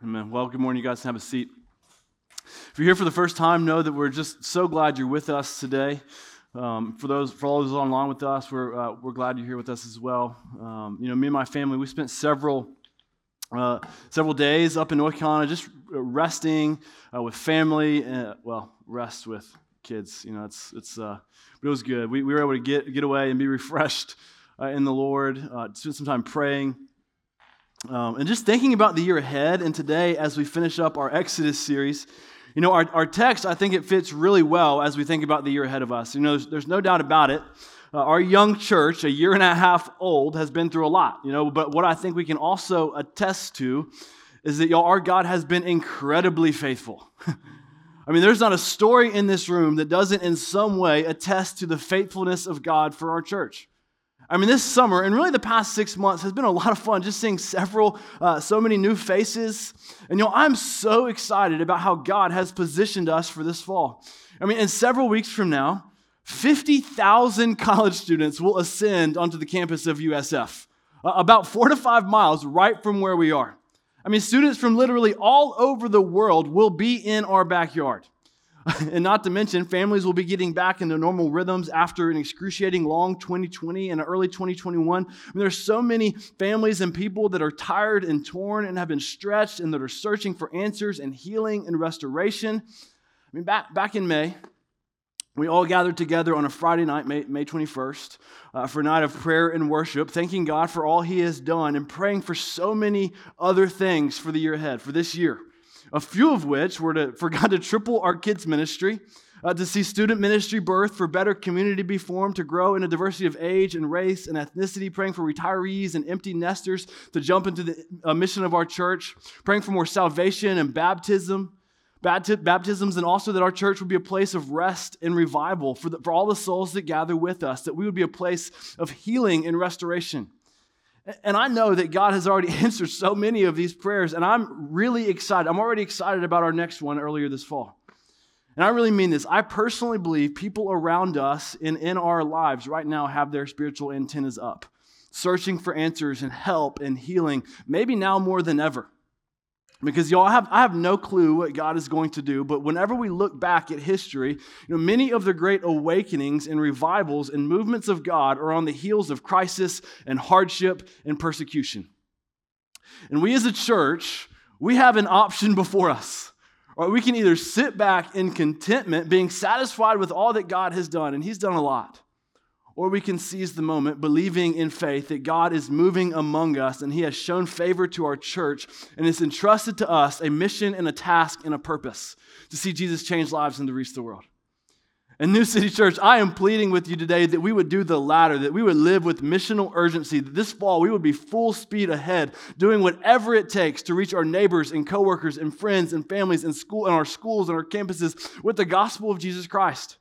Amen. Well, good morning, you guys. Have a seat. If you're here for the first time, know that we're just so glad you're with us today. Um, for those, for all those online with us, we're uh, we're glad you're here with us as well. Um, you know, me and my family, we spent several uh, several days up in North Carolina, just resting uh, with family. And, well, rest with kids. You know, it's it's. Uh, but it was good. We, we were able to get get away and be refreshed uh, in the Lord. Uh, spend some time praying. Um, and just thinking about the year ahead, and today as we finish up our Exodus series, you know, our, our text, I think it fits really well as we think about the year ahead of us. You know, there's, there's no doubt about it. Uh, our young church, a year and a half old, has been through a lot, you know, but what I think we can also attest to is that y'all, our God has been incredibly faithful. I mean, there's not a story in this room that doesn't in some way attest to the faithfulness of God for our church. I mean, this summer and really the past six months has been a lot of fun just seeing several, uh, so many new faces. And, you know, I'm so excited about how God has positioned us for this fall. I mean, in several weeks from now, 50,000 college students will ascend onto the campus of USF, about four to five miles right from where we are. I mean, students from literally all over the world will be in our backyard. and not to mention, families will be getting back into normal rhythms after an excruciating long 2020 and early 2021. I mean, there's so many families and people that are tired and torn and have been stretched and that are searching for answers and healing and restoration. I mean, back, back in May, we all gathered together on a Friday night, May, May 21st, uh, for a night of prayer and worship, thanking God for all He has done and praying for so many other things for the year ahead, for this year a few of which were to, for God to triple our kids' ministry, uh, to see student ministry birth, for better community be formed, to grow in a diversity of age and race and ethnicity, praying for retirees and empty nesters to jump into the uh, mission of our church, praying for more salvation and baptism, baptisms, and also that our church would be a place of rest and revival for, the, for all the souls that gather with us, that we would be a place of healing and restoration. And I know that God has already answered so many of these prayers, and I'm really excited. I'm already excited about our next one earlier this fall. And I really mean this. I personally believe people around us and in our lives right now have their spiritual antennas up, searching for answers and help and healing, maybe now more than ever. Because y'all I have I have no clue what God is going to do, but whenever we look back at history, you know, many of the great awakenings and revivals and movements of God are on the heels of crisis and hardship and persecution. And we as a church, we have an option before us. Or we can either sit back in contentment, being satisfied with all that God has done, and He's done a lot or we can seize the moment believing in faith that God is moving among us and He has shown favor to our church and has entrusted to us a mission and a task and a purpose to see Jesus change lives and to reach the world. And New City Church, I am pleading with you today that we would do the latter, that we would live with missional urgency, that this fall we would be full speed ahead, doing whatever it takes to reach our neighbors and coworkers and friends and families and school and our schools and our campuses with the gospel of Jesus Christ.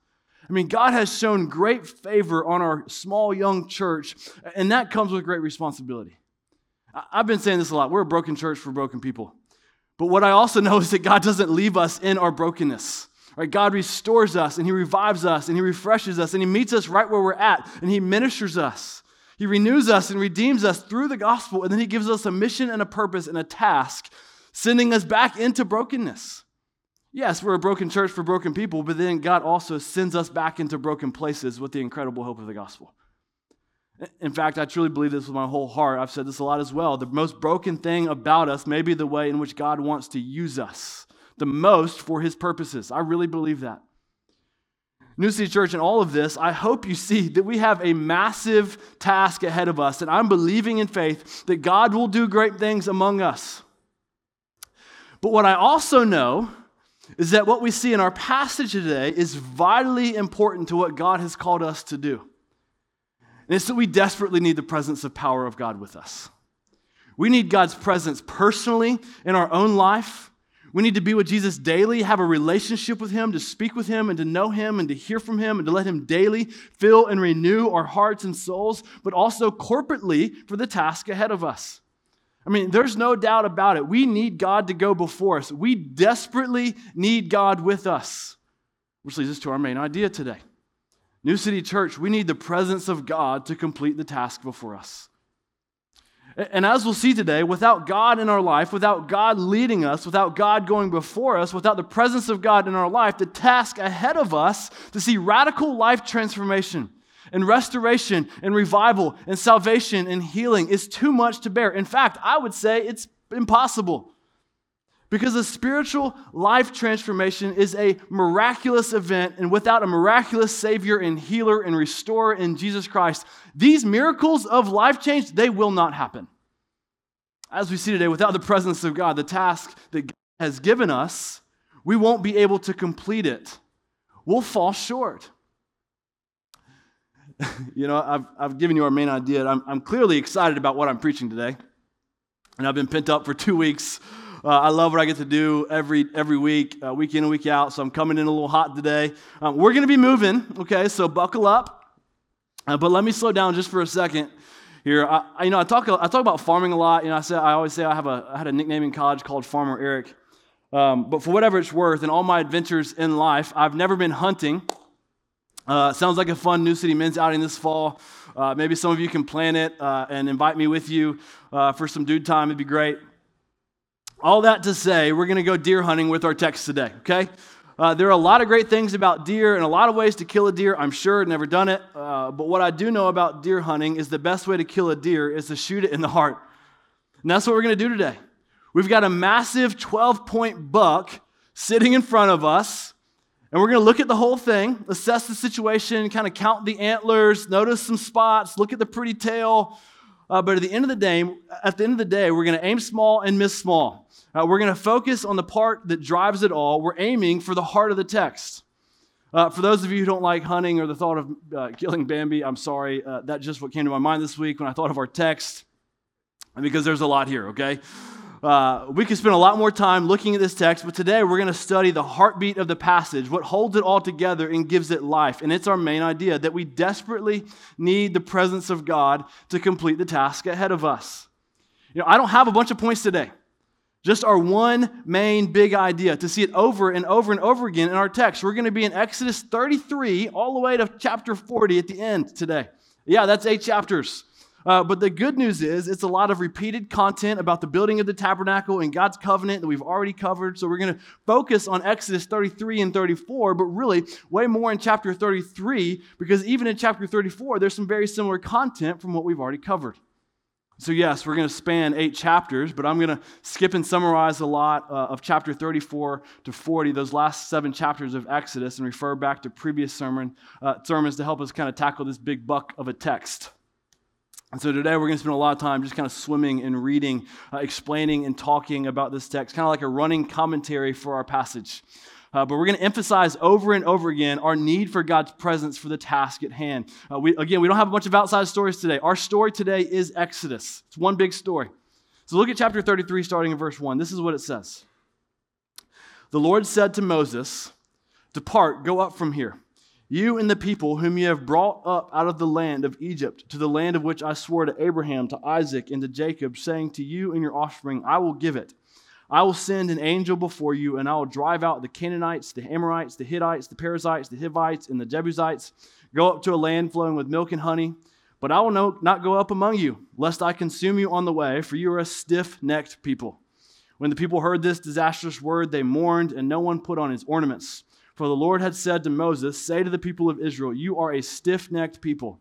I mean, God has shown great favor on our small young church, and that comes with great responsibility. I've been saying this a lot. We're a broken church for broken people. But what I also know is that God doesn't leave us in our brokenness. Right? God restores us and He revives us and He refreshes us and He meets us right where we're at and He ministers us. He renews us and redeems us through the gospel, and then He gives us a mission and a purpose and a task, sending us back into brokenness. Yes, we're a broken church for broken people, but then God also sends us back into broken places with the incredible hope of the gospel. In fact, I truly believe this with my whole heart. I've said this a lot as well. The most broken thing about us may be the way in which God wants to use us the most for his purposes. I really believe that. New City Church, in all of this, I hope you see that we have a massive task ahead of us, and I'm believing in faith that God will do great things among us. But what I also know is that what we see in our passage today is vitally important to what God has called us to do. And it's that we desperately need the presence of power of God with us. We need God's presence personally in our own life. We need to be with Jesus daily, have a relationship with Him, to speak with Him and to know Him and to hear from Him and to let Him daily fill and renew our hearts and souls, but also corporately for the task ahead of us. I mean, there's no doubt about it. We need God to go before us. We desperately need God with us. Which leads us to our main idea today. New City Church, we need the presence of God to complete the task before us. And as we'll see today, without God in our life, without God leading us, without God going before us, without the presence of God in our life, the task ahead of us to see radical life transformation and restoration and revival and salvation and healing is too much to bear. In fact, I would say it's impossible. Because a spiritual life transformation is a miraculous event, and without a miraculous Savior and healer and restorer in Jesus Christ, these miracles of life change, they will not happen. As we see today, without the presence of God, the task that God has given us, we won't be able to complete it. We'll fall short. you know, I've, I've given you our main idea. I'm, I'm clearly excited about what I'm preaching today, and I've been pent up for two weeks uh, I love what I get to do every, every week, uh, week in and week out. So I'm coming in a little hot today. Um, we're going to be moving, okay? So buckle up. Uh, but let me slow down just for a second here. I, I, you know, I talk, I talk about farming a lot. You know, I, say, I always say I, have a, I had a nickname in college called Farmer Eric. Um, but for whatever it's worth, in all my adventures in life, I've never been hunting. Uh, sounds like a fun New City Men's outing this fall. Uh, maybe some of you can plan it uh, and invite me with you uh, for some dude time. It'd be great. All that to say, we're going to go deer hunting with our text today, okay? Uh, there are a lot of great things about deer and a lot of ways to kill a deer. I'm sure, never done it. Uh, but what I do know about deer hunting is the best way to kill a deer is to shoot it in the heart. And that's what we're going to do today. We've got a massive 12 point buck sitting in front of us. And we're going to look at the whole thing, assess the situation, kind of count the antlers, notice some spots, look at the pretty tail. Uh, but at the end of the day, at the end of the day, we're going to aim small and miss small. Uh, we're going to focus on the part that drives it all. We're aiming for the heart of the text. Uh, for those of you who don't like hunting or the thought of uh, killing Bambi, I'm sorry. Uh, that's just what came to my mind this week when I thought of our text, because there's a lot here, okay? Uh, we could spend a lot more time looking at this text, but today we're going to study the heartbeat of the passage, what holds it all together and gives it life. And it's our main idea that we desperately need the presence of God to complete the task ahead of us. You know, I don't have a bunch of points today. Just our one main big idea to see it over and over and over again in our text. We're going to be in Exodus 33 all the way to chapter 40 at the end today. Yeah, that's eight chapters. Uh, but the good news is it's a lot of repeated content about the building of the tabernacle and God's covenant that we've already covered. So we're going to focus on Exodus 33 and 34, but really way more in chapter 33 because even in chapter 34, there's some very similar content from what we've already covered. So, yes, we're going to span eight chapters, but I'm going to skip and summarize a lot uh, of chapter 34 to 40, those last seven chapters of Exodus, and refer back to previous sermon, uh, sermons to help us kind of tackle this big buck of a text. And so today we're going to spend a lot of time just kind of swimming and reading, uh, explaining and talking about this text, kind of like a running commentary for our passage. Uh, but we're going to emphasize over and over again our need for God's presence for the task at hand. Uh, we, again, we don't have a bunch of outside stories today. Our story today is Exodus, it's one big story. So look at chapter 33, starting in verse 1. This is what it says The Lord said to Moses, Depart, go up from here. You and the people whom you have brought up out of the land of Egypt to the land of which I swore to Abraham, to Isaac, and to Jacob, saying to you and your offspring, I will give it. I will send an angel before you, and I will drive out the Canaanites, the Amorites, the Hittites, the Perizzites, the Hivites, and the Jebusites. Go up to a land flowing with milk and honey. But I will no, not go up among you, lest I consume you on the way, for you are a stiff necked people. When the people heard this disastrous word, they mourned, and no one put on his ornaments. For the Lord had said to Moses, Say to the people of Israel, You are a stiff necked people.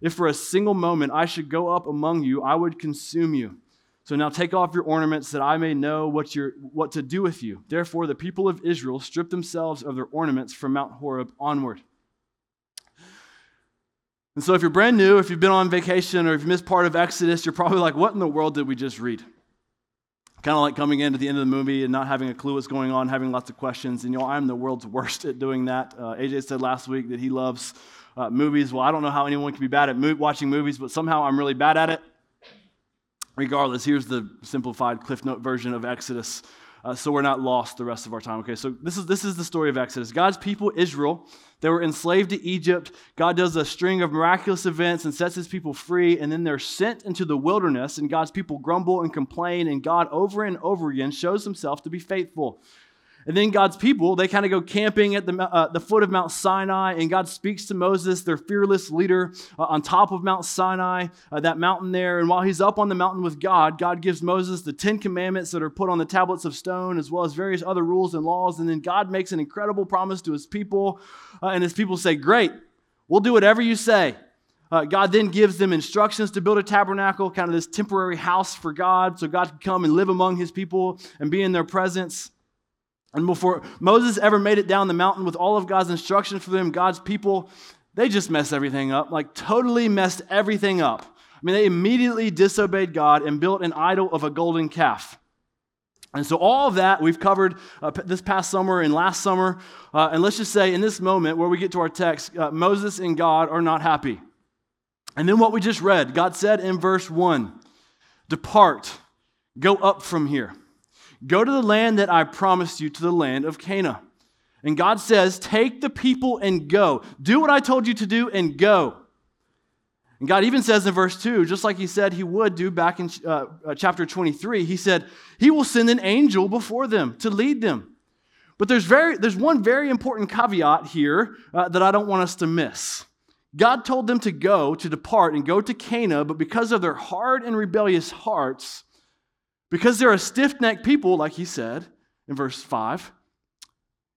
If for a single moment I should go up among you, I would consume you. So now take off your ornaments that I may know what, what to do with you. Therefore, the people of Israel stripped themselves of their ornaments from Mount Horeb onward. And so, if you're brand new, if you've been on vacation, or if you missed part of Exodus, you're probably like, what in the world did we just read? Kind of like coming into the end of the movie and not having a clue what's going on, having lots of questions. And, you know, I'm the world's worst at doing that. Uh, AJ said last week that he loves uh, movies. Well, I don't know how anyone can be bad at mo- watching movies, but somehow I'm really bad at it. Regardless, here's the simplified Cliff Note version of Exodus. Uh, so we're not lost the rest of our time. Okay, so this is, this is the story of Exodus. God's people, Israel, they were enslaved to Egypt. God does a string of miraculous events and sets his people free, and then they're sent into the wilderness, and God's people grumble and complain, and God over and over again shows himself to be faithful. And then God's people, they kind of go camping at the, uh, the foot of Mount Sinai, and God speaks to Moses, their fearless leader, uh, on top of Mount Sinai, uh, that mountain there. And while he's up on the mountain with God, God gives Moses the Ten Commandments that are put on the tablets of stone, as well as various other rules and laws. And then God makes an incredible promise to his people, uh, and his people say, Great, we'll do whatever you say. Uh, God then gives them instructions to build a tabernacle, kind of this temporary house for God, so God can come and live among his people and be in their presence. And before Moses ever made it down the mountain with all of God's instructions for them, God's people, they just messed everything up, like totally messed everything up. I mean, they immediately disobeyed God and built an idol of a golden calf. And so, all of that we've covered uh, this past summer and last summer. Uh, and let's just say, in this moment where we get to our text, uh, Moses and God are not happy. And then what we just read, God said in verse 1 Depart, go up from here, go to the land that I promised you, to the land of Canaan. And God says, Take the people and go. Do what I told you to do and go. And God even says in verse 2, just like He said He would do back in uh, uh chapter 23, He said, He will send an angel before them to lead them. But there's, very, there's one very important caveat here uh, that I don't want us to miss. God told them to go, to depart, and go to Canaan, but because of their hard and rebellious hearts, because they're a stiff necked people, like he said in verse 5,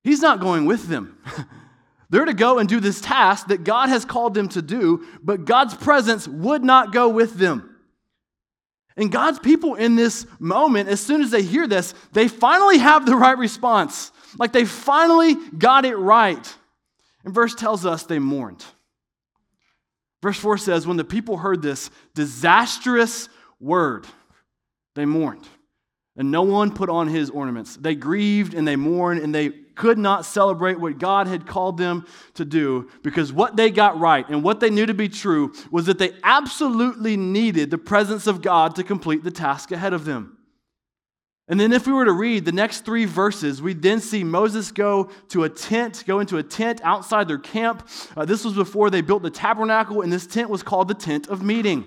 he's not going with them. they're to go and do this task that God has called them to do, but God's presence would not go with them. And God's people in this moment, as soon as they hear this, they finally have the right response. Like they finally got it right. And verse tells us they mourned. Verse 4 says, When the people heard this disastrous word, they mourned. And no one put on his ornaments. They grieved and they mourned and they could not celebrate what God had called them to do because what they got right and what they knew to be true was that they absolutely needed the presence of God to complete the task ahead of them. And then, if we were to read the next three verses, we then see Moses go to a tent, go into a tent outside their camp. Uh, this was before they built the tabernacle, and this tent was called the tent of meeting.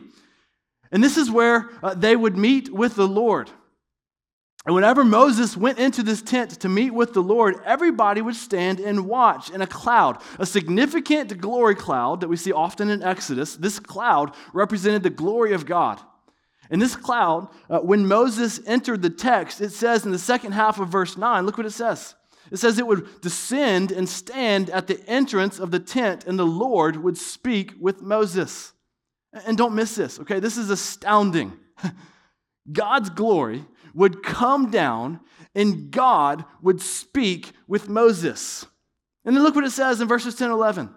And this is where uh, they would meet with the Lord. And whenever Moses went into this tent to meet with the Lord, everybody would stand and watch in a cloud, a significant glory cloud that we see often in Exodus. This cloud represented the glory of God. And this cloud, uh, when Moses entered the text, it says in the second half of verse 9, look what it says. It says it would descend and stand at the entrance of the tent, and the Lord would speak with Moses. And don't miss this, okay? This is astounding. God's glory would come down, and God would speak with Moses. And then look what it says in verses 10 and 11.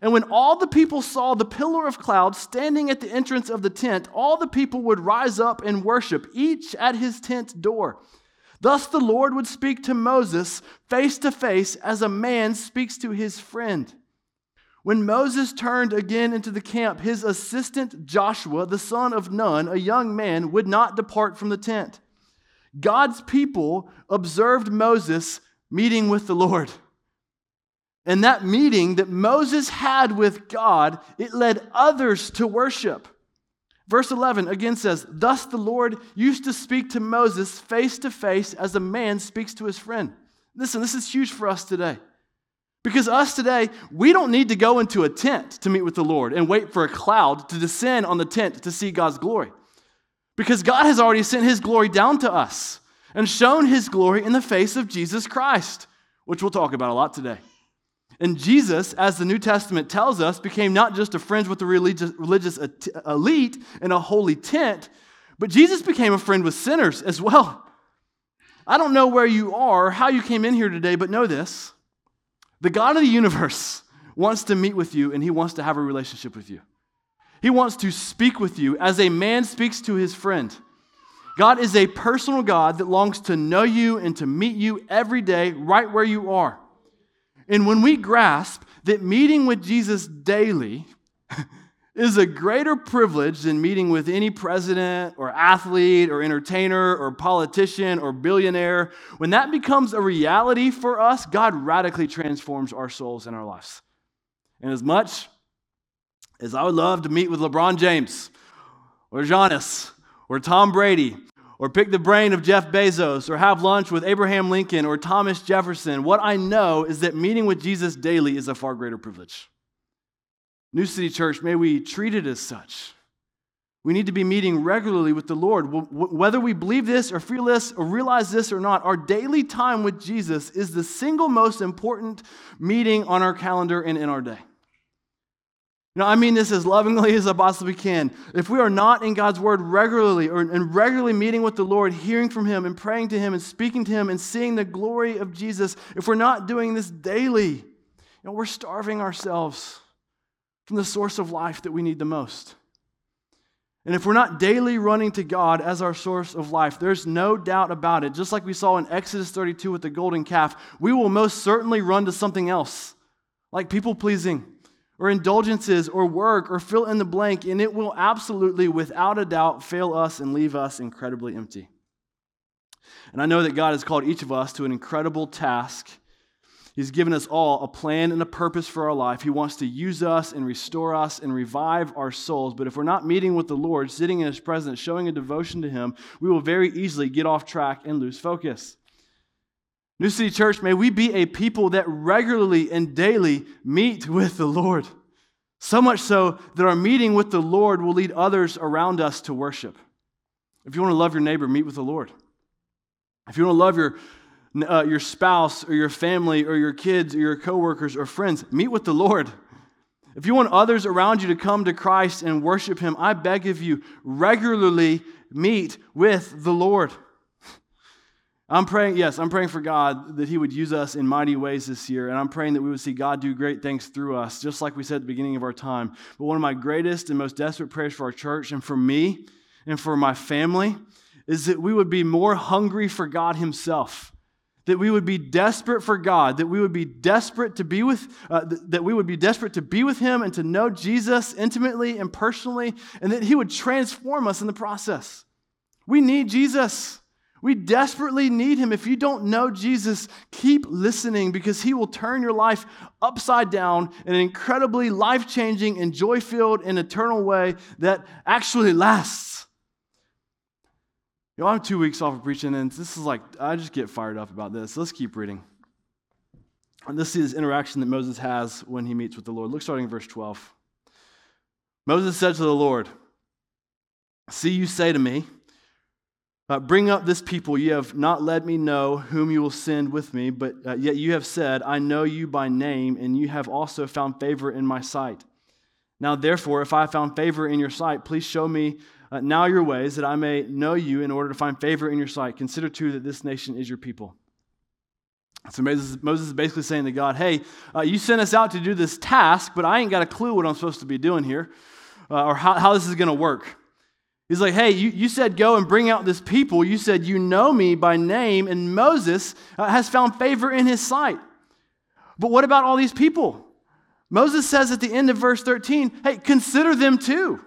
And when all the people saw the pillar of cloud standing at the entrance of the tent, all the people would rise up and worship, each at his tent door. Thus the Lord would speak to Moses face to face as a man speaks to his friend. When Moses turned again into the camp, his assistant Joshua, the son of Nun, a young man, would not depart from the tent. God's people observed Moses meeting with the Lord. And that meeting that Moses had with God, it led others to worship. Verse 11 again says, Thus the Lord used to speak to Moses face to face as a man speaks to his friend. Listen, this is huge for us today. Because us today, we don't need to go into a tent to meet with the Lord and wait for a cloud to descend on the tent to see God's glory. Because God has already sent his glory down to us and shown his glory in the face of Jesus Christ, which we'll talk about a lot today. And Jesus, as the New Testament tells us, became not just a friend with the religious, religious elite in a holy tent, but Jesus became a friend with sinners as well. I don't know where you are, how you came in here today, but know this the God of the universe wants to meet with you and he wants to have a relationship with you. He wants to speak with you as a man speaks to his friend. God is a personal God that longs to know you and to meet you every day, right where you are. And when we grasp that meeting with Jesus daily is a greater privilege than meeting with any president or athlete or entertainer or politician or billionaire, when that becomes a reality for us, God radically transforms our souls and our lives. And as much as I would love to meet with LeBron James or Giannis or Tom Brady or pick the brain of Jeff Bezos or have lunch with Abraham Lincoln or Thomas Jefferson. What I know is that meeting with Jesus daily is a far greater privilege. New City Church, may we treat it as such. We need to be meeting regularly with the Lord. Whether we believe this or feel this or realize this or not, our daily time with Jesus is the single most important meeting on our calendar and in our day. You know, I mean this as lovingly as I possibly can. If we are not in God's Word regularly or and regularly meeting with the Lord, hearing from Him and praying to Him and speaking to Him and seeing the glory of Jesus, if we're not doing this daily, you know, we're starving ourselves from the source of life that we need the most. And if we're not daily running to God as our source of life, there's no doubt about it. Just like we saw in Exodus 32 with the golden calf, we will most certainly run to something else, like people pleasing or indulgences or work or fill in the blank, and it will absolutely, without a doubt, fail us and leave us incredibly empty. And I know that God has called each of us to an incredible task He's given us all a plan and a purpose for our life. He wants to use us and restore us and revive our souls. But if we're not meeting with the Lord, sitting in His presence, showing a devotion to Him, we will very easily get off track and lose focus. New City Church, may we be a people that regularly and daily meet with the Lord. So much so that our meeting with the Lord will lead others around us to worship. If you want to love your neighbor, meet with the Lord. If you want to love your uh, your spouse or your family or your kids or your coworkers or friends, meet with the Lord. If you want others around you to come to Christ and worship Him, I beg of you, regularly meet with the Lord. I'm praying, yes, I'm praying for God that He would use us in mighty ways this year. And I'm praying that we would see God do great things through us, just like we said at the beginning of our time. But one of my greatest and most desperate prayers for our church and for me and for my family is that we would be more hungry for God Himself that we would be desperate for God, that we would be desperate to be with, uh, that we would be desperate to be with Him and to know Jesus intimately and personally, and that He would transform us in the process. We need Jesus. We desperately need Him. If you don't know Jesus, keep listening because He will turn your life upside down in an incredibly life changing and joy filled and eternal way that actually lasts. Know, I'm two weeks off of preaching, and this is like, I just get fired up about this. Let's keep reading. And this is interaction that Moses has when he meets with the Lord. Look starting in verse 12. Moses said to the Lord, See, you say to me, uh, Bring up this people. You have not let me know whom you will send with me, but uh, yet you have said, I know you by name, and you have also found favor in my sight. Now, therefore, if I have found favor in your sight, please show me uh, now your ways, that I may know you in order to find favor in your sight. Consider too that this nation is your people. So Moses, Moses is basically saying to God, Hey, uh, you sent us out to do this task, but I ain't got a clue what I'm supposed to be doing here uh, or how, how this is going to work. He's like, Hey, you, you said go and bring out this people. You said you know me by name, and Moses uh, has found favor in his sight. But what about all these people? Moses says at the end of verse 13, Hey, consider them too.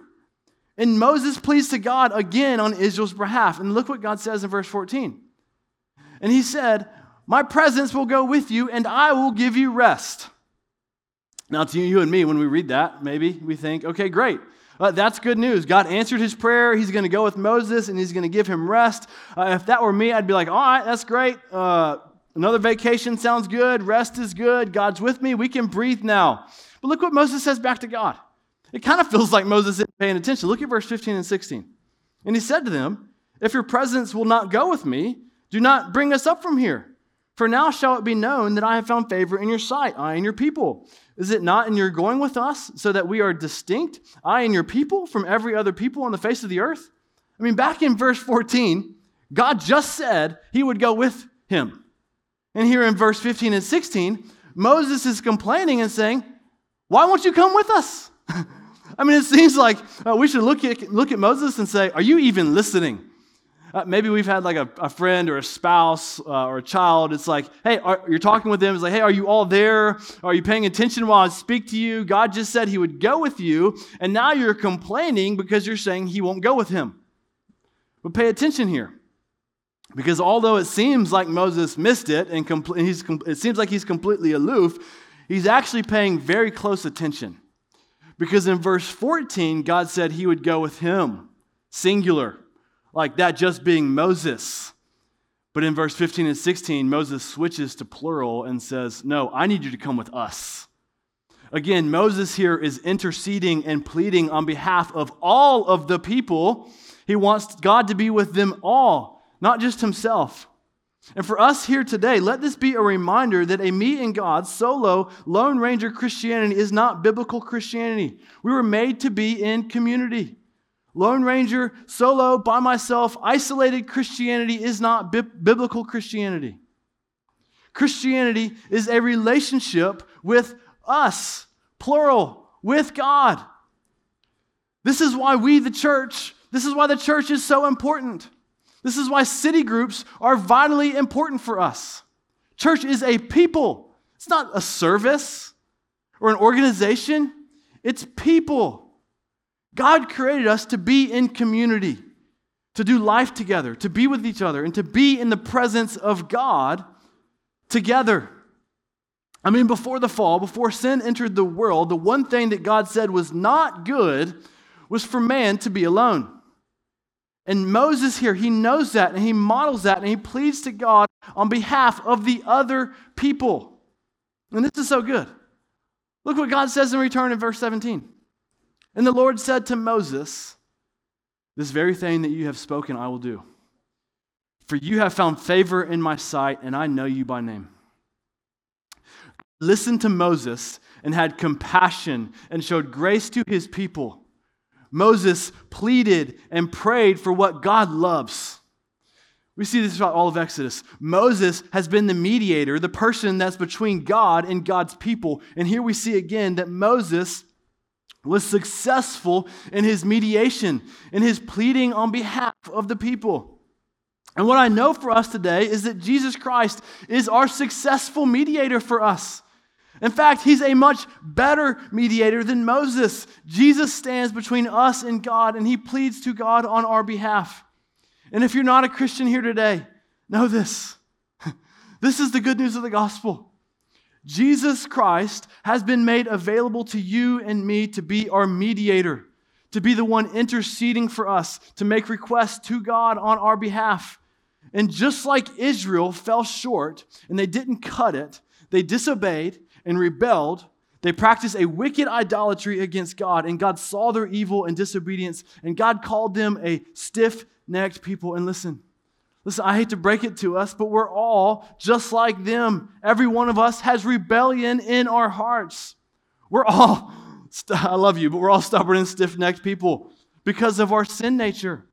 And Moses pleads to God again on Israel's behalf. And look what God says in verse 14. And he said, My presence will go with you, and I will give you rest. Now, to you and me, when we read that, maybe we think, okay, great. Uh, that's good news. God answered his prayer. He's going to go with Moses and he's going to give him rest. Uh, if that were me, I'd be like, all right, that's great. Uh, another vacation sounds good. Rest is good. God's with me. We can breathe now. But look what Moses says back to God. It kind of feels like Moses isn't paying attention. Look at verse 15 and 16. And he said to them, If your presence will not go with me, do not bring us up from here. For now shall it be known that I have found favor in your sight, I and your people. Is it not in your going with us, so that we are distinct, I and your people, from every other people on the face of the earth? I mean, back in verse 14, God just said he would go with him. And here in verse 15 and 16, Moses is complaining and saying, Why won't you come with us? I mean, it seems like uh, we should look at, look at Moses and say, Are you even listening? Uh, maybe we've had like a, a friend or a spouse uh, or a child. It's like, hey, are, you're talking with them. It's like, hey, are you all there? Are you paying attention while I speak to you? God just said he would go with you, and now you're complaining because you're saying he won't go with him. But pay attention here. Because although it seems like Moses missed it and com- he's com- it seems like he's completely aloof, he's actually paying very close attention. Because in verse 14, God said he would go with him, singular, like that just being Moses. But in verse 15 and 16, Moses switches to plural and says, No, I need you to come with us. Again, Moses here is interceding and pleading on behalf of all of the people. He wants God to be with them all, not just himself. And for us here today, let this be a reminder that a me and God, solo, Lone Ranger Christianity is not biblical Christianity. We were made to be in community. Lone Ranger, solo, by myself, isolated Christianity is not bi- biblical Christianity. Christianity is a relationship with us, plural, with God. This is why we, the church, this is why the church is so important. This is why city groups are vitally important for us. Church is a people, it's not a service or an organization, it's people. God created us to be in community, to do life together, to be with each other, and to be in the presence of God together. I mean, before the fall, before sin entered the world, the one thing that God said was not good was for man to be alone. And Moses here, he knows that and he models that and he pleads to God on behalf of the other people. And this is so good. Look what God says in return in verse 17. And the Lord said to Moses, This very thing that you have spoken, I will do. For you have found favor in my sight, and I know you by name. Listen to Moses and had compassion and showed grace to his people Moses pleaded and prayed for what God loves. We see this throughout all of Exodus. Moses has been the mediator, the person that's between God and God's people. And here we see again that Moses was successful in his mediation, in his pleading on behalf of the people. And what I know for us today is that Jesus Christ is our successful mediator for us. In fact, he's a much better mediator than Moses. Jesus stands between us and God, and he pleads to God on our behalf. And if you're not a Christian here today, know this. This is the good news of the gospel. Jesus Christ has been made available to you and me to be our mediator, to be the one interceding for us, to make requests to God on our behalf. And just like Israel fell short and they didn't cut it, they disobeyed, and rebelled, they practiced a wicked idolatry against God, and God saw their evil and disobedience, and God called them a stiff necked people. And listen, listen, I hate to break it to us, but we're all just like them. Every one of us has rebellion in our hearts. We're all, I love you, but we're all stubborn and stiff necked people because of our sin nature.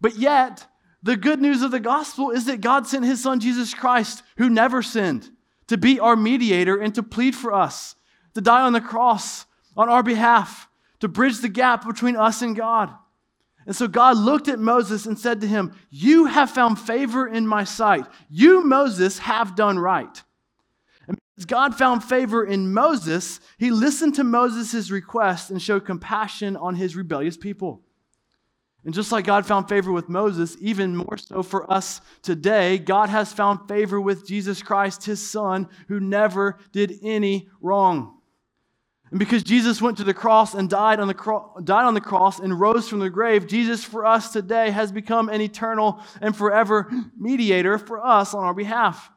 But yet, the good news of the gospel is that God sent his son Jesus Christ, who never sinned to be our mediator and to plead for us, to die on the cross on our behalf, to bridge the gap between us and God. And so God looked at Moses and said to him, You have found favor in my sight. You, Moses, have done right. And because God found favor in Moses, he listened to Moses' request and showed compassion on his rebellious people. And just like God found favor with Moses, even more so for us today, God has found favor with Jesus Christ, his son, who never did any wrong. And because Jesus went to the cross and died on the, cro- died on the cross and rose from the grave, Jesus for us today has become an eternal and forever mediator for us on our behalf.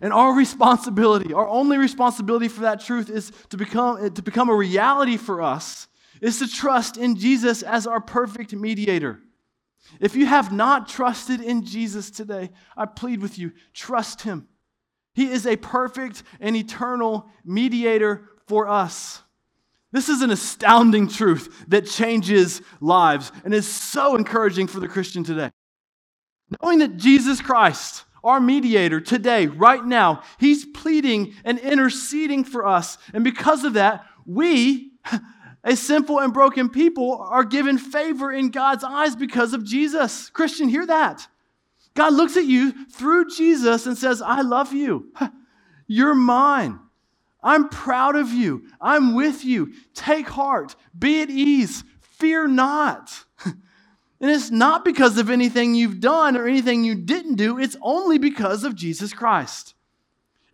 And our responsibility, our only responsibility for that truth is to become, to become a reality for us is to trust in Jesus as our perfect mediator. If you have not trusted in Jesus today, I plead with you, trust him. He is a perfect and eternal mediator for us. This is an astounding truth that changes lives and is so encouraging for the Christian today. Knowing that Jesus Christ, our mediator today, right now, he's pleading and interceding for us. And because of that, we a sinful and broken people are given favor in God's eyes because of Jesus. Christian, hear that. God looks at you through Jesus and says, I love you. You're mine. I'm proud of you. I'm with you. Take heart. Be at ease. Fear not. And it's not because of anything you've done or anything you didn't do, it's only because of Jesus Christ.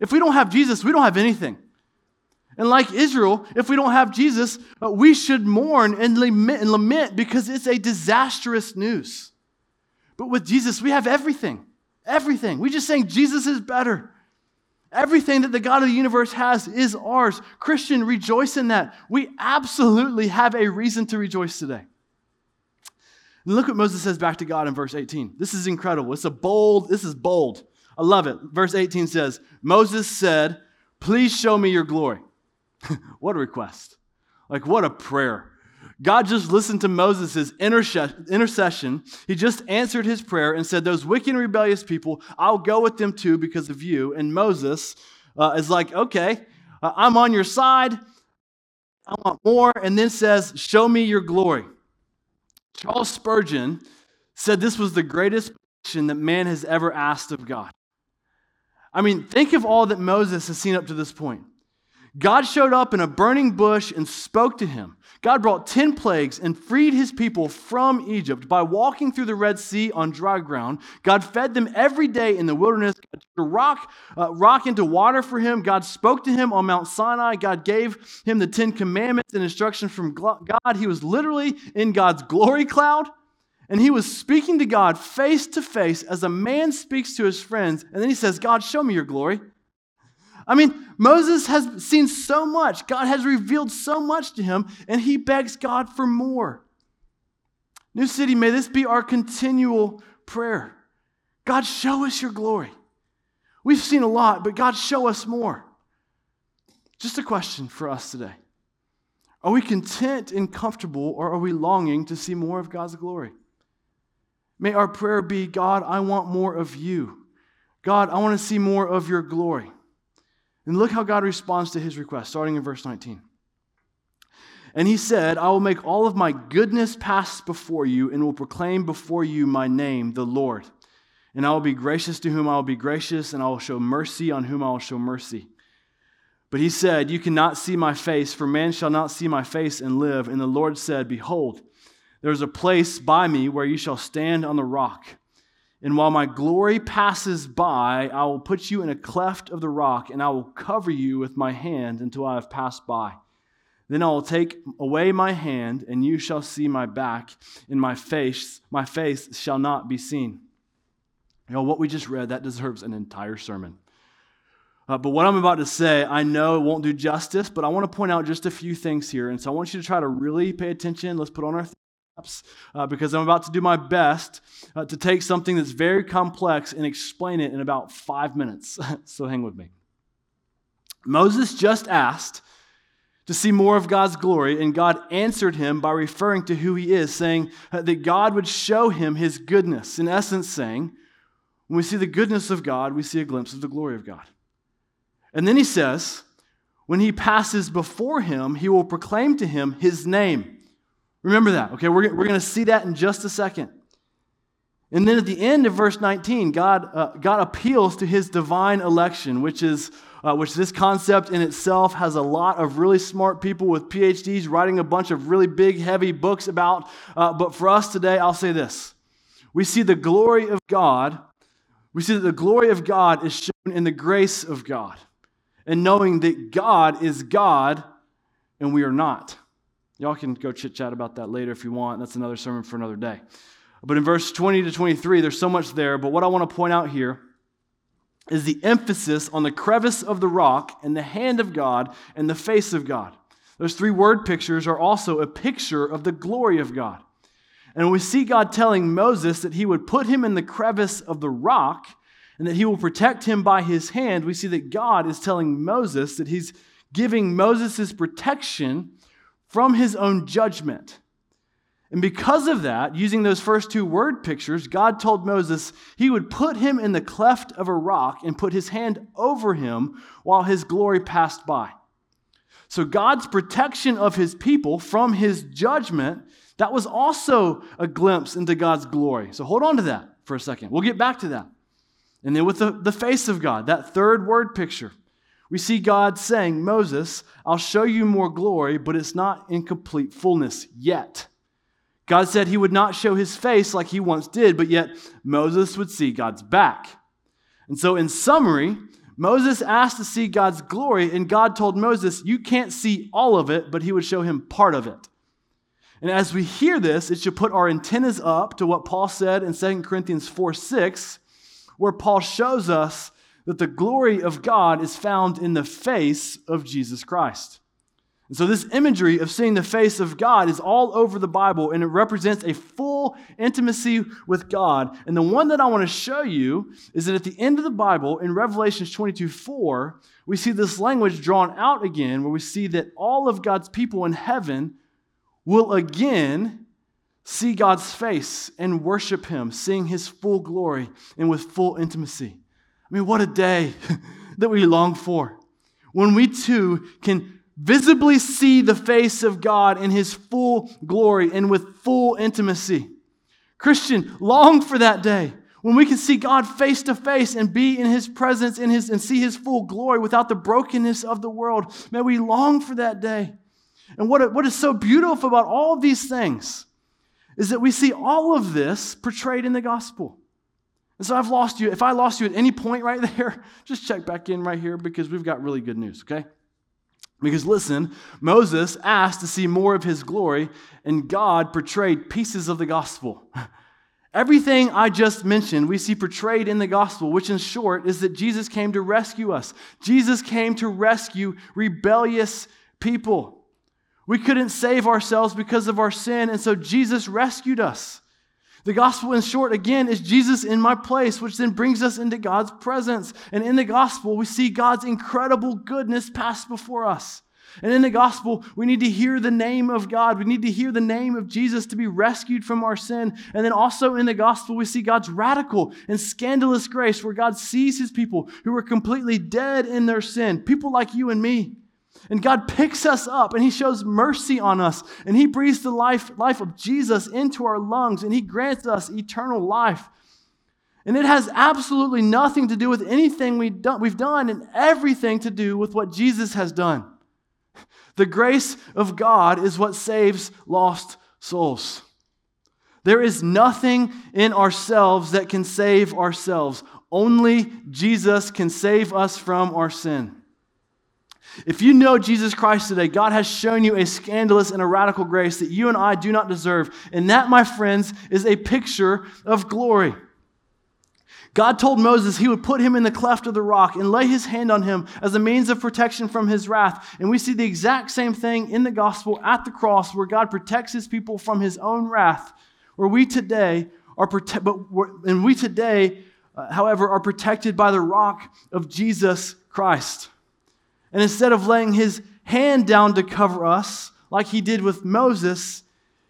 If we don't have Jesus, we don't have anything. And like Israel, if we don't have Jesus, uh, we should mourn and lament, and lament because it's a disastrous news. But with Jesus, we have everything. Everything. We just saying Jesus is better. Everything that the God of the universe has is ours. Christian, rejoice in that. We absolutely have a reason to rejoice today. And look what Moses says back to God in verse 18. This is incredible. It's a bold, this is bold. I love it. Verse 18 says, Moses said, Please show me your glory. what a request. Like, what a prayer. God just listened to Moses' intercession. He just answered his prayer and said, Those wicked and rebellious people, I'll go with them too because of you. And Moses uh, is like, Okay, uh, I'm on your side. I want more. And then says, Show me your glory. Charles Spurgeon said this was the greatest petition that man has ever asked of God. I mean, think of all that Moses has seen up to this point. God showed up in a burning bush and spoke to him. God brought 10 plagues and freed his people from Egypt by walking through the Red Sea on dry ground. God fed them every day in the wilderness. God turned rock, uh, rock into water for him. God spoke to him on Mount Sinai. God gave him the 10 commandments and instructions from God. He was literally in God's glory cloud. And he was speaking to God face to face as a man speaks to his friends. And then he says, God, show me your glory. I mean, Moses has seen so much. God has revealed so much to him, and he begs God for more. New City, may this be our continual prayer. God, show us your glory. We've seen a lot, but God, show us more. Just a question for us today Are we content and comfortable, or are we longing to see more of God's glory? May our prayer be God, I want more of you. God, I want to see more of your glory. And look how God responds to his request, starting in verse 19. And he said, I will make all of my goodness pass before you and will proclaim before you my name, the Lord. And I will be gracious to whom I will be gracious, and I will show mercy on whom I will show mercy. But he said, You cannot see my face, for man shall not see my face and live. And the Lord said, Behold, there is a place by me where you shall stand on the rock. And while my glory passes by, I will put you in a cleft of the rock, and I will cover you with my hand until I have passed by. Then I will take away my hand, and you shall see my back, and my face, my face shall not be seen. You know, what we just read, that deserves an entire sermon. Uh, but what I'm about to say, I know it won't do justice, but I want to point out just a few things here. And so I want you to try to really pay attention. Let's put on our uh, because I'm about to do my best uh, to take something that's very complex and explain it in about five minutes. so hang with me. Moses just asked to see more of God's glory, and God answered him by referring to who he is, saying uh, that God would show him his goodness. In essence, saying, when we see the goodness of God, we see a glimpse of the glory of God. And then he says, when he passes before him, he will proclaim to him his name. Remember that, okay? We're, we're going to see that in just a second. And then at the end of verse 19, God, uh, God appeals to his divine election, which is uh, which this concept in itself has a lot of really smart people with PhDs writing a bunch of really big, heavy books about. Uh, but for us today, I'll say this we see the glory of God. We see that the glory of God is shown in the grace of God and knowing that God is God and we are not. Y'all can go chit chat about that later if you want. That's another sermon for another day. But in verse 20 to 23, there's so much there. But what I want to point out here is the emphasis on the crevice of the rock and the hand of God and the face of God. Those three word pictures are also a picture of the glory of God. And we see God telling Moses that he would put him in the crevice of the rock and that he will protect him by his hand. We see that God is telling Moses that he's giving Moses' protection from his own judgment. And because of that, using those first two word pictures, God told Moses he would put him in the cleft of a rock and put his hand over him while his glory passed by. So, God's protection of his people from his judgment, that was also a glimpse into God's glory. So, hold on to that for a second. We'll get back to that. And then with the, the face of God, that third word picture, we see God saying, Moses, I'll show you more glory, but it's not in complete fullness yet. God said he would not show his face like he once did, but yet Moses would see God's back. And so, in summary, Moses asked to see God's glory, and God told Moses, You can't see all of it, but he would show him part of it. And as we hear this, it should put our antennas up to what Paul said in 2 Corinthians 4 6, where Paul shows us that the glory of God is found in the face of Jesus Christ. And so, this imagery of seeing the face of God is all over the Bible, and it represents a full intimacy with God. And the one that I want to show you is that at the end of the Bible, in Revelations 22 4, we see this language drawn out again, where we see that all of God's people in heaven will again see God's face and worship Him, seeing His full glory and with full intimacy. I mean, what a day that we long for when we too can visibly see the face of God in his full glory and with full intimacy. Christian, long for that day when we can see God face to face and be in his presence in his, and see his full glory without the brokenness of the world. May we long for that day. And what, what is so beautiful about all of these things is that we see all of this portrayed in the gospel. And so I've lost you. If I lost you at any point right there, just check back in right here because we've got really good news, okay? Because listen, Moses asked to see more of his glory, and God portrayed pieces of the gospel. Everything I just mentioned, we see portrayed in the gospel, which in short is that Jesus came to rescue us. Jesus came to rescue rebellious people. We couldn't save ourselves because of our sin, and so Jesus rescued us. The gospel, in short, again, is Jesus in my place, which then brings us into God's presence. And in the gospel, we see God's incredible goodness pass before us. And in the gospel, we need to hear the name of God. We need to hear the name of Jesus to be rescued from our sin. And then also in the gospel, we see God's radical and scandalous grace where God sees his people who are completely dead in their sin, people like you and me. And God picks us up and He shows mercy on us. And He breathes the life, life of Jesus into our lungs and He grants us eternal life. And it has absolutely nothing to do with anything we've done, we've done and everything to do with what Jesus has done. The grace of God is what saves lost souls. There is nothing in ourselves that can save ourselves. Only Jesus can save us from our sin. If you know Jesus Christ today, God has shown you a scandalous and a radical grace that you and I do not deserve. And that, my friends, is a picture of glory. God told Moses he would put him in the cleft of the rock and lay his hand on him as a means of protection from his wrath. And we see the exact same thing in the gospel at the cross where God protects his people from his own wrath. Where we today are protected, but and we today, uh, however, are protected by the rock of Jesus Christ. And instead of laying his hand down to cover us, like he did with Moses,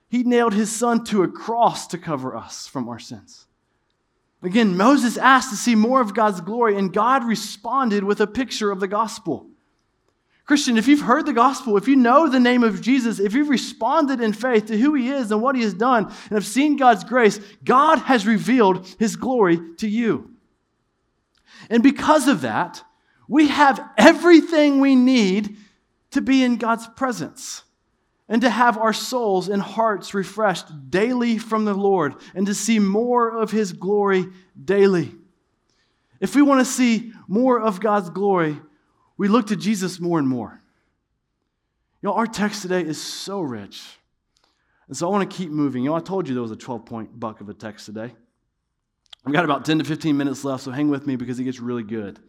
he nailed his son to a cross to cover us from our sins. Again, Moses asked to see more of God's glory, and God responded with a picture of the gospel. Christian, if you've heard the gospel, if you know the name of Jesus, if you've responded in faith to who he is and what he has done, and have seen God's grace, God has revealed his glory to you. And because of that, we have everything we need to be in God's presence and to have our souls and hearts refreshed daily from the Lord and to see more of His glory daily. If we want to see more of God's glory, we look to Jesus more and more. You know, our text today is so rich. And so I want to keep moving. You know, I told you there was a 12 point buck of a text today. We've got about 10 to 15 minutes left, so hang with me because it gets really good.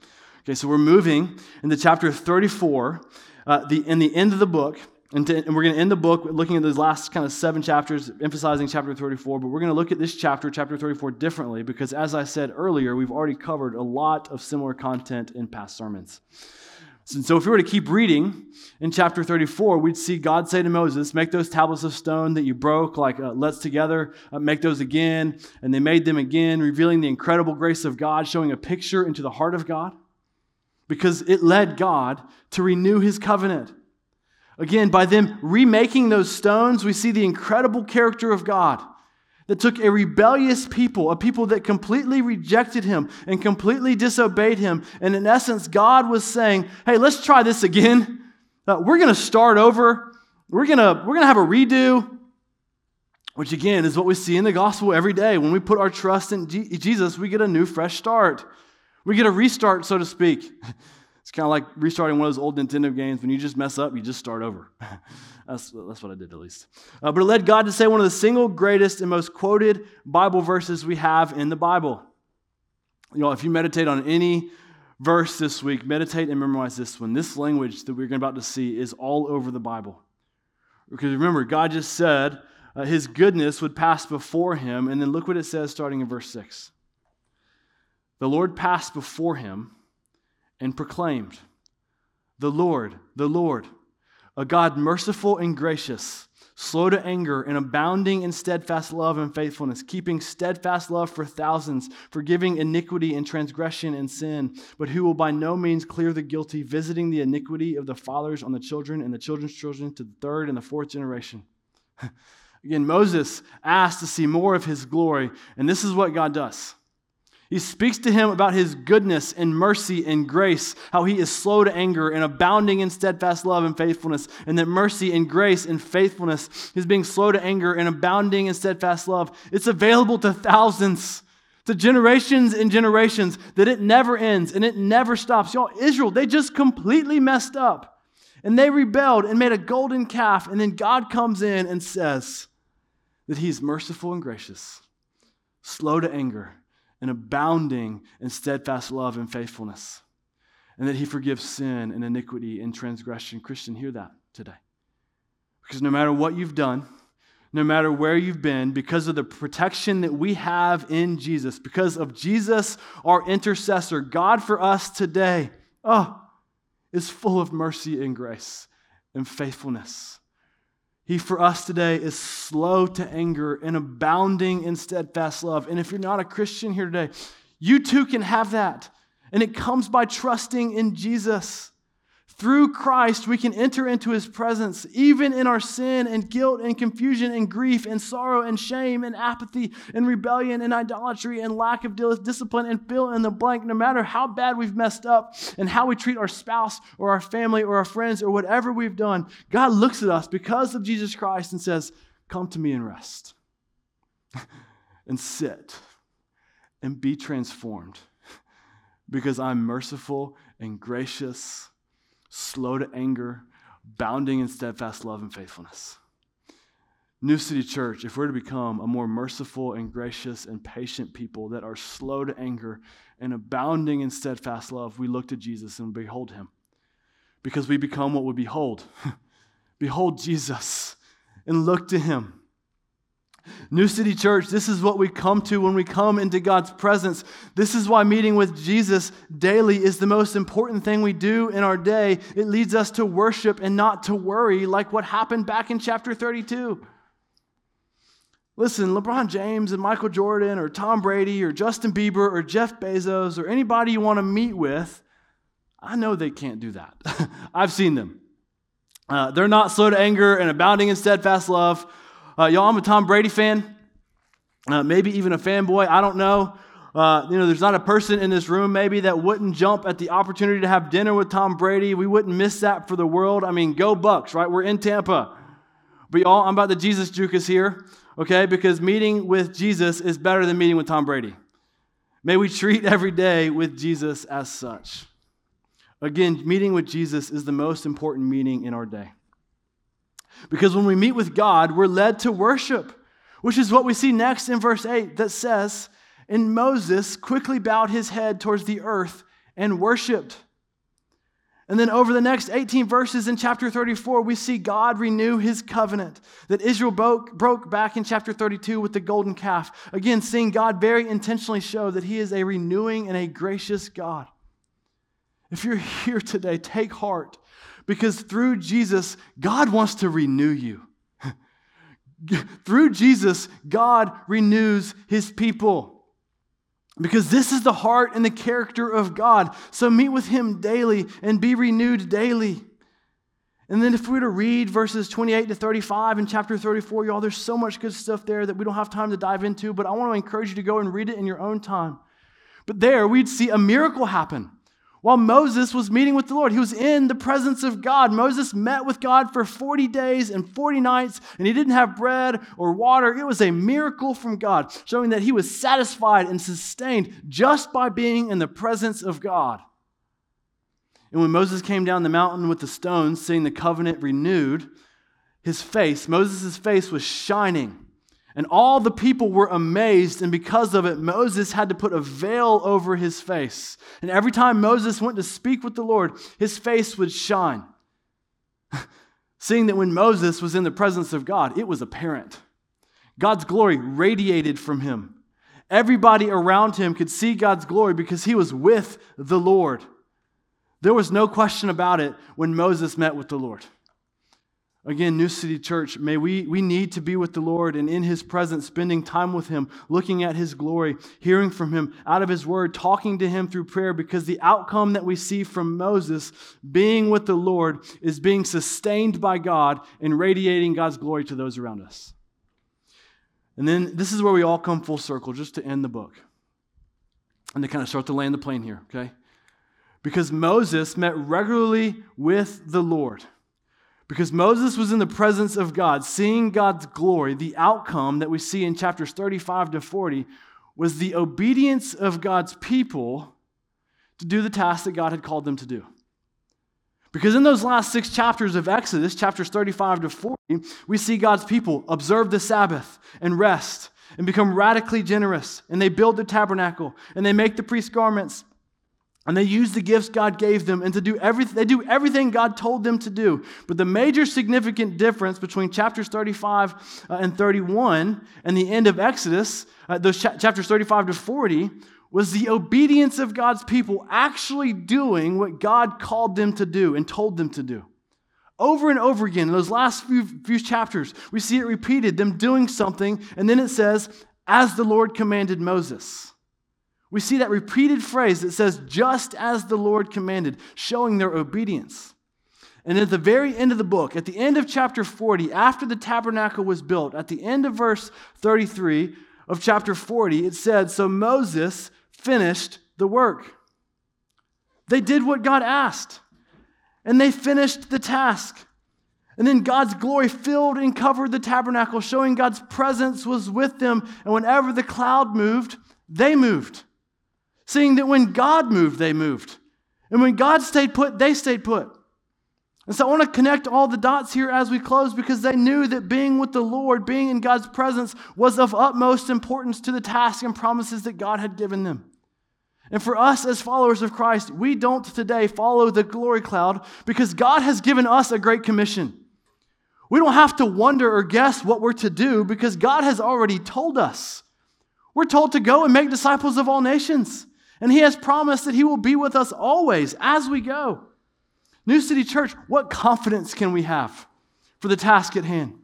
Okay, so we're moving into chapter 34, uh, the, in the end of the book. And, to, and we're going to end the book looking at those last kind of seven chapters, emphasizing chapter 34. But we're going to look at this chapter, chapter 34, differently because, as I said earlier, we've already covered a lot of similar content in past sermons. So, if we were to keep reading in chapter 34, we'd see God say to Moses, Make those tablets of stone that you broke, like uh, let's together, uh, make those again. And they made them again, revealing the incredible grace of God, showing a picture into the heart of God because it led God to renew his covenant. Again, by them remaking those stones, we see the incredible character of God that took a rebellious people, a people that completely rejected him and completely disobeyed him. And in essence, God was saying, hey, let's try this again. Uh, we're going to start over. We're going to we're going to have a redo, which again is what we see in the gospel every day. When we put our trust in Jesus, we get a new, fresh start. We get a restart, so to speak. It's kind of like restarting one of those old Nintendo games. When you just mess up, you just start over. that's, that's what I did, at least. Uh, but it led God to say one of the single greatest and most quoted Bible verses we have in the Bible. You know, if you meditate on any verse this week, meditate and memorize this one. This language that we're about to see is all over the Bible. Because remember, God just said uh, his goodness would pass before him. And then look what it says starting in verse 6. The Lord passed before him and proclaimed, The Lord, the Lord, a God merciful and gracious slow to anger, and abounding in steadfast love and faithfulness, keeping steadfast love for thousands, forgiving iniquity and transgression and sin, but who will by no means clear the guilty, visiting the iniquity of the fathers on the children and the children's children to the third and the fourth generation. Again, Moses asked to see more of his glory, and this is what God does. He speaks to him about his goodness and mercy and grace, how he is slow to anger and abounding in steadfast love and faithfulness, and that mercy and grace and faithfulness, his being slow to anger and abounding in steadfast love, it's available to thousands, to generations and generations, that it never ends and it never stops. Y'all, Israel, they just completely messed up and they rebelled and made a golden calf, and then God comes in and says that he's merciful and gracious, slow to anger and abounding in steadfast love and faithfulness, and that he forgives sin and iniquity and transgression. Christian, hear that today. Because no matter what you've done, no matter where you've been, because of the protection that we have in Jesus, because of Jesus, our intercessor, God for us today, oh, is full of mercy and grace and faithfulness. He, for us today, is slow to anger and abounding in steadfast love. And if you're not a Christian here today, you too can have that. And it comes by trusting in Jesus. Through Christ, we can enter into his presence, even in our sin and guilt and confusion and grief and sorrow and shame and apathy and rebellion and idolatry and lack of discipline and fill in the blank. No matter how bad we've messed up and how we treat our spouse or our family or our friends or whatever we've done, God looks at us because of Jesus Christ and says, Come to me and rest and sit and be transformed because I'm merciful and gracious slow to anger, bounding in steadfast love and faithfulness. New City Church, if we're to become a more merciful and gracious and patient people that are slow to anger and abounding in steadfast love, we look to Jesus and behold him. Because we become what we behold. behold Jesus and look to him. New City Church, this is what we come to when we come into God's presence. This is why meeting with Jesus daily is the most important thing we do in our day. It leads us to worship and not to worry, like what happened back in chapter 32. Listen, LeBron James and Michael Jordan or Tom Brady or Justin Bieber or Jeff Bezos or anybody you want to meet with, I know they can't do that. I've seen them. Uh, they're not slow to anger and abounding in steadfast love. Uh, y'all, I'm a Tom Brady fan, uh, maybe even a fanboy. I don't know. Uh, you know, there's not a person in this room maybe that wouldn't jump at the opportunity to have dinner with Tom Brady. We wouldn't miss that for the world. I mean, go Bucs, right? We're in Tampa. But y'all, I'm about the Jesus juke is here, okay? Because meeting with Jesus is better than meeting with Tom Brady. May we treat every day with Jesus as such. Again, meeting with Jesus is the most important meeting in our day. Because when we meet with God, we're led to worship, which is what we see next in verse 8 that says, And Moses quickly bowed his head towards the earth and worshiped. And then over the next 18 verses in chapter 34, we see God renew his covenant that Israel broke, broke back in chapter 32 with the golden calf. Again, seeing God very intentionally show that he is a renewing and a gracious God. If you're here today, take heart because through Jesus, God wants to renew you. through Jesus, God renews his people. Because this is the heart and the character of God. So meet with him daily and be renewed daily. And then, if we were to read verses 28 to 35 in chapter 34, y'all, there's so much good stuff there that we don't have time to dive into, but I want to encourage you to go and read it in your own time. But there, we'd see a miracle happen. While Moses was meeting with the Lord, he was in the presence of God. Moses met with God for 40 days and 40 nights, and he didn't have bread or water. It was a miracle from God, showing that he was satisfied and sustained just by being in the presence of God. And when Moses came down the mountain with the stones, seeing the covenant renewed, his face, Moses' face was shining. And all the people were amazed, and because of it, Moses had to put a veil over his face. And every time Moses went to speak with the Lord, his face would shine. Seeing that when Moses was in the presence of God, it was apparent. God's glory radiated from him. Everybody around him could see God's glory because he was with the Lord. There was no question about it when Moses met with the Lord. Again, New City Church, may we, we need to be with the Lord and in His presence, spending time with Him, looking at His glory, hearing from Him out of His Word, talking to Him through prayer, because the outcome that we see from Moses being with the Lord is being sustained by God and radiating God's glory to those around us. And then this is where we all come full circle, just to end the book and to kind of start to land the plane here, okay? Because Moses met regularly with the Lord. Because Moses was in the presence of God, seeing God's glory, the outcome that we see in chapters 35 to 40 was the obedience of God's people to do the task that God had called them to do. Because in those last six chapters of Exodus, chapters 35 to 40, we see God's people observe the Sabbath and rest and become radically generous. And they build the tabernacle and they make the priest garments and they use the gifts God gave them and to do everything, they do everything God told them to do. But the major significant difference between chapters 35 uh, and 31 and the end of Exodus, uh, those cha- chapters 35 to 40, was the obedience of God's people actually doing what God called them to do and told them to do. Over and over again, in those last few, few chapters, we see it repeated, them doing something, and then it says, as the Lord commanded Moses. We see that repeated phrase that says, just as the Lord commanded, showing their obedience. And at the very end of the book, at the end of chapter 40, after the tabernacle was built, at the end of verse 33 of chapter 40, it said, So Moses finished the work. They did what God asked, and they finished the task. And then God's glory filled and covered the tabernacle, showing God's presence was with them. And whenever the cloud moved, they moved seeing that when God moved, they moved. And when God stayed put, they stayed put. And so I want to connect all the dots here as we close because they knew that being with the Lord, being in God's presence, was of utmost importance to the task and promises that God had given them. And for us as followers of Christ, we don't today follow the glory cloud because God has given us a great commission. We don't have to wonder or guess what we're to do because God has already told us. We're told to go and make disciples of all nations. And He has promised that He will be with us always as we go. New City Church, what confidence can we have for the task at hand?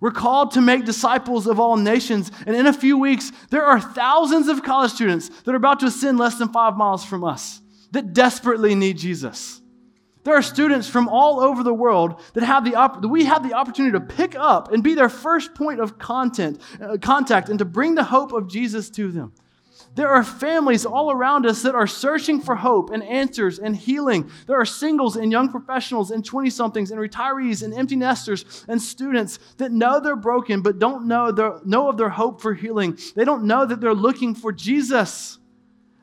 We're called to make disciples of all nations. And in a few weeks, there are thousands of college students that are about to ascend less than five miles from us that desperately need Jesus. There are students from all over the world that have the op- we have the opportunity to pick up and be their first point of content, uh, contact and to bring the hope of Jesus to them. There are families all around us that are searching for hope and answers and healing. There are singles and young professionals and 20 somethings and retirees and empty nesters and students that know they're broken but don't know, their, know of their hope for healing. They don't know that they're looking for Jesus.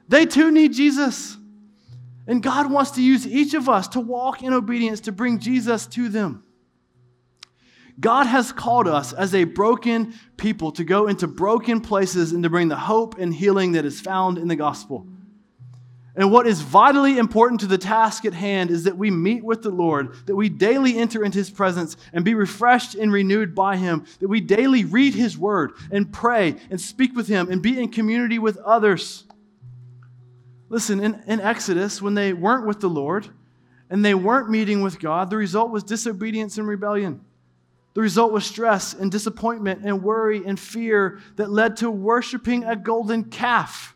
They too need Jesus. And God wants to use each of us to walk in obedience to bring Jesus to them. God has called us as a broken people to go into broken places and to bring the hope and healing that is found in the gospel. And what is vitally important to the task at hand is that we meet with the Lord, that we daily enter into his presence and be refreshed and renewed by him, that we daily read his word and pray and speak with him and be in community with others. Listen, in, in Exodus, when they weren't with the Lord and they weren't meeting with God, the result was disobedience and rebellion. The result was stress and disappointment and worry and fear that led to worshiping a golden calf.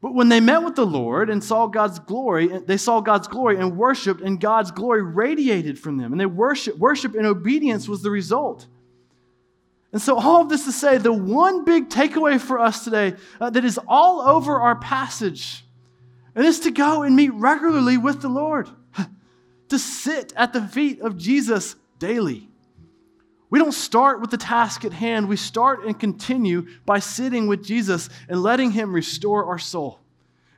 But when they met with the Lord and saw God's glory, they saw God's glory and worshiped, and God's glory radiated from them. And they worship, worship and obedience was the result. And so, all of this to say, the one big takeaway for us today uh, that is all over our passage, and is to go and meet regularly with the Lord, to sit at the feet of Jesus daily. We don't start with the task at hand. We start and continue by sitting with Jesus and letting Him restore our soul.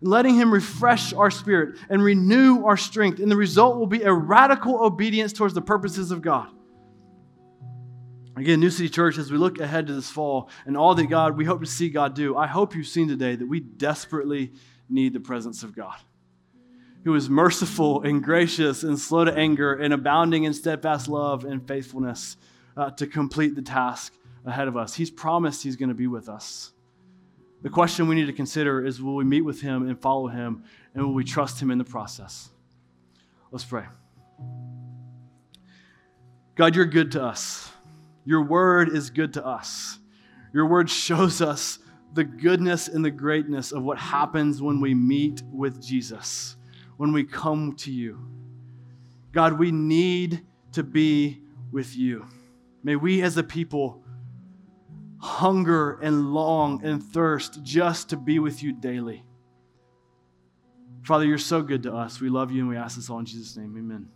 And letting Him refresh our spirit and renew our strength. And the result will be a radical obedience towards the purposes of God. Again, New City Church, as we look ahead to this fall and all that God, we hope to see God do, I hope you've seen today that we desperately need the presence of God, who is merciful and gracious and slow to anger and abounding in steadfast love and faithfulness uh, to complete the task ahead of us. He's promised He's going to be with us. The question we need to consider is will we meet with Him and follow Him, and will we trust Him in the process? Let's pray. God, you're good to us. Your word is good to us. Your word shows us the goodness and the greatness of what happens when we meet with Jesus, when we come to you. God, we need to be with you. May we as a people hunger and long and thirst just to be with you daily. Father, you're so good to us. We love you and we ask this all in Jesus' name. Amen.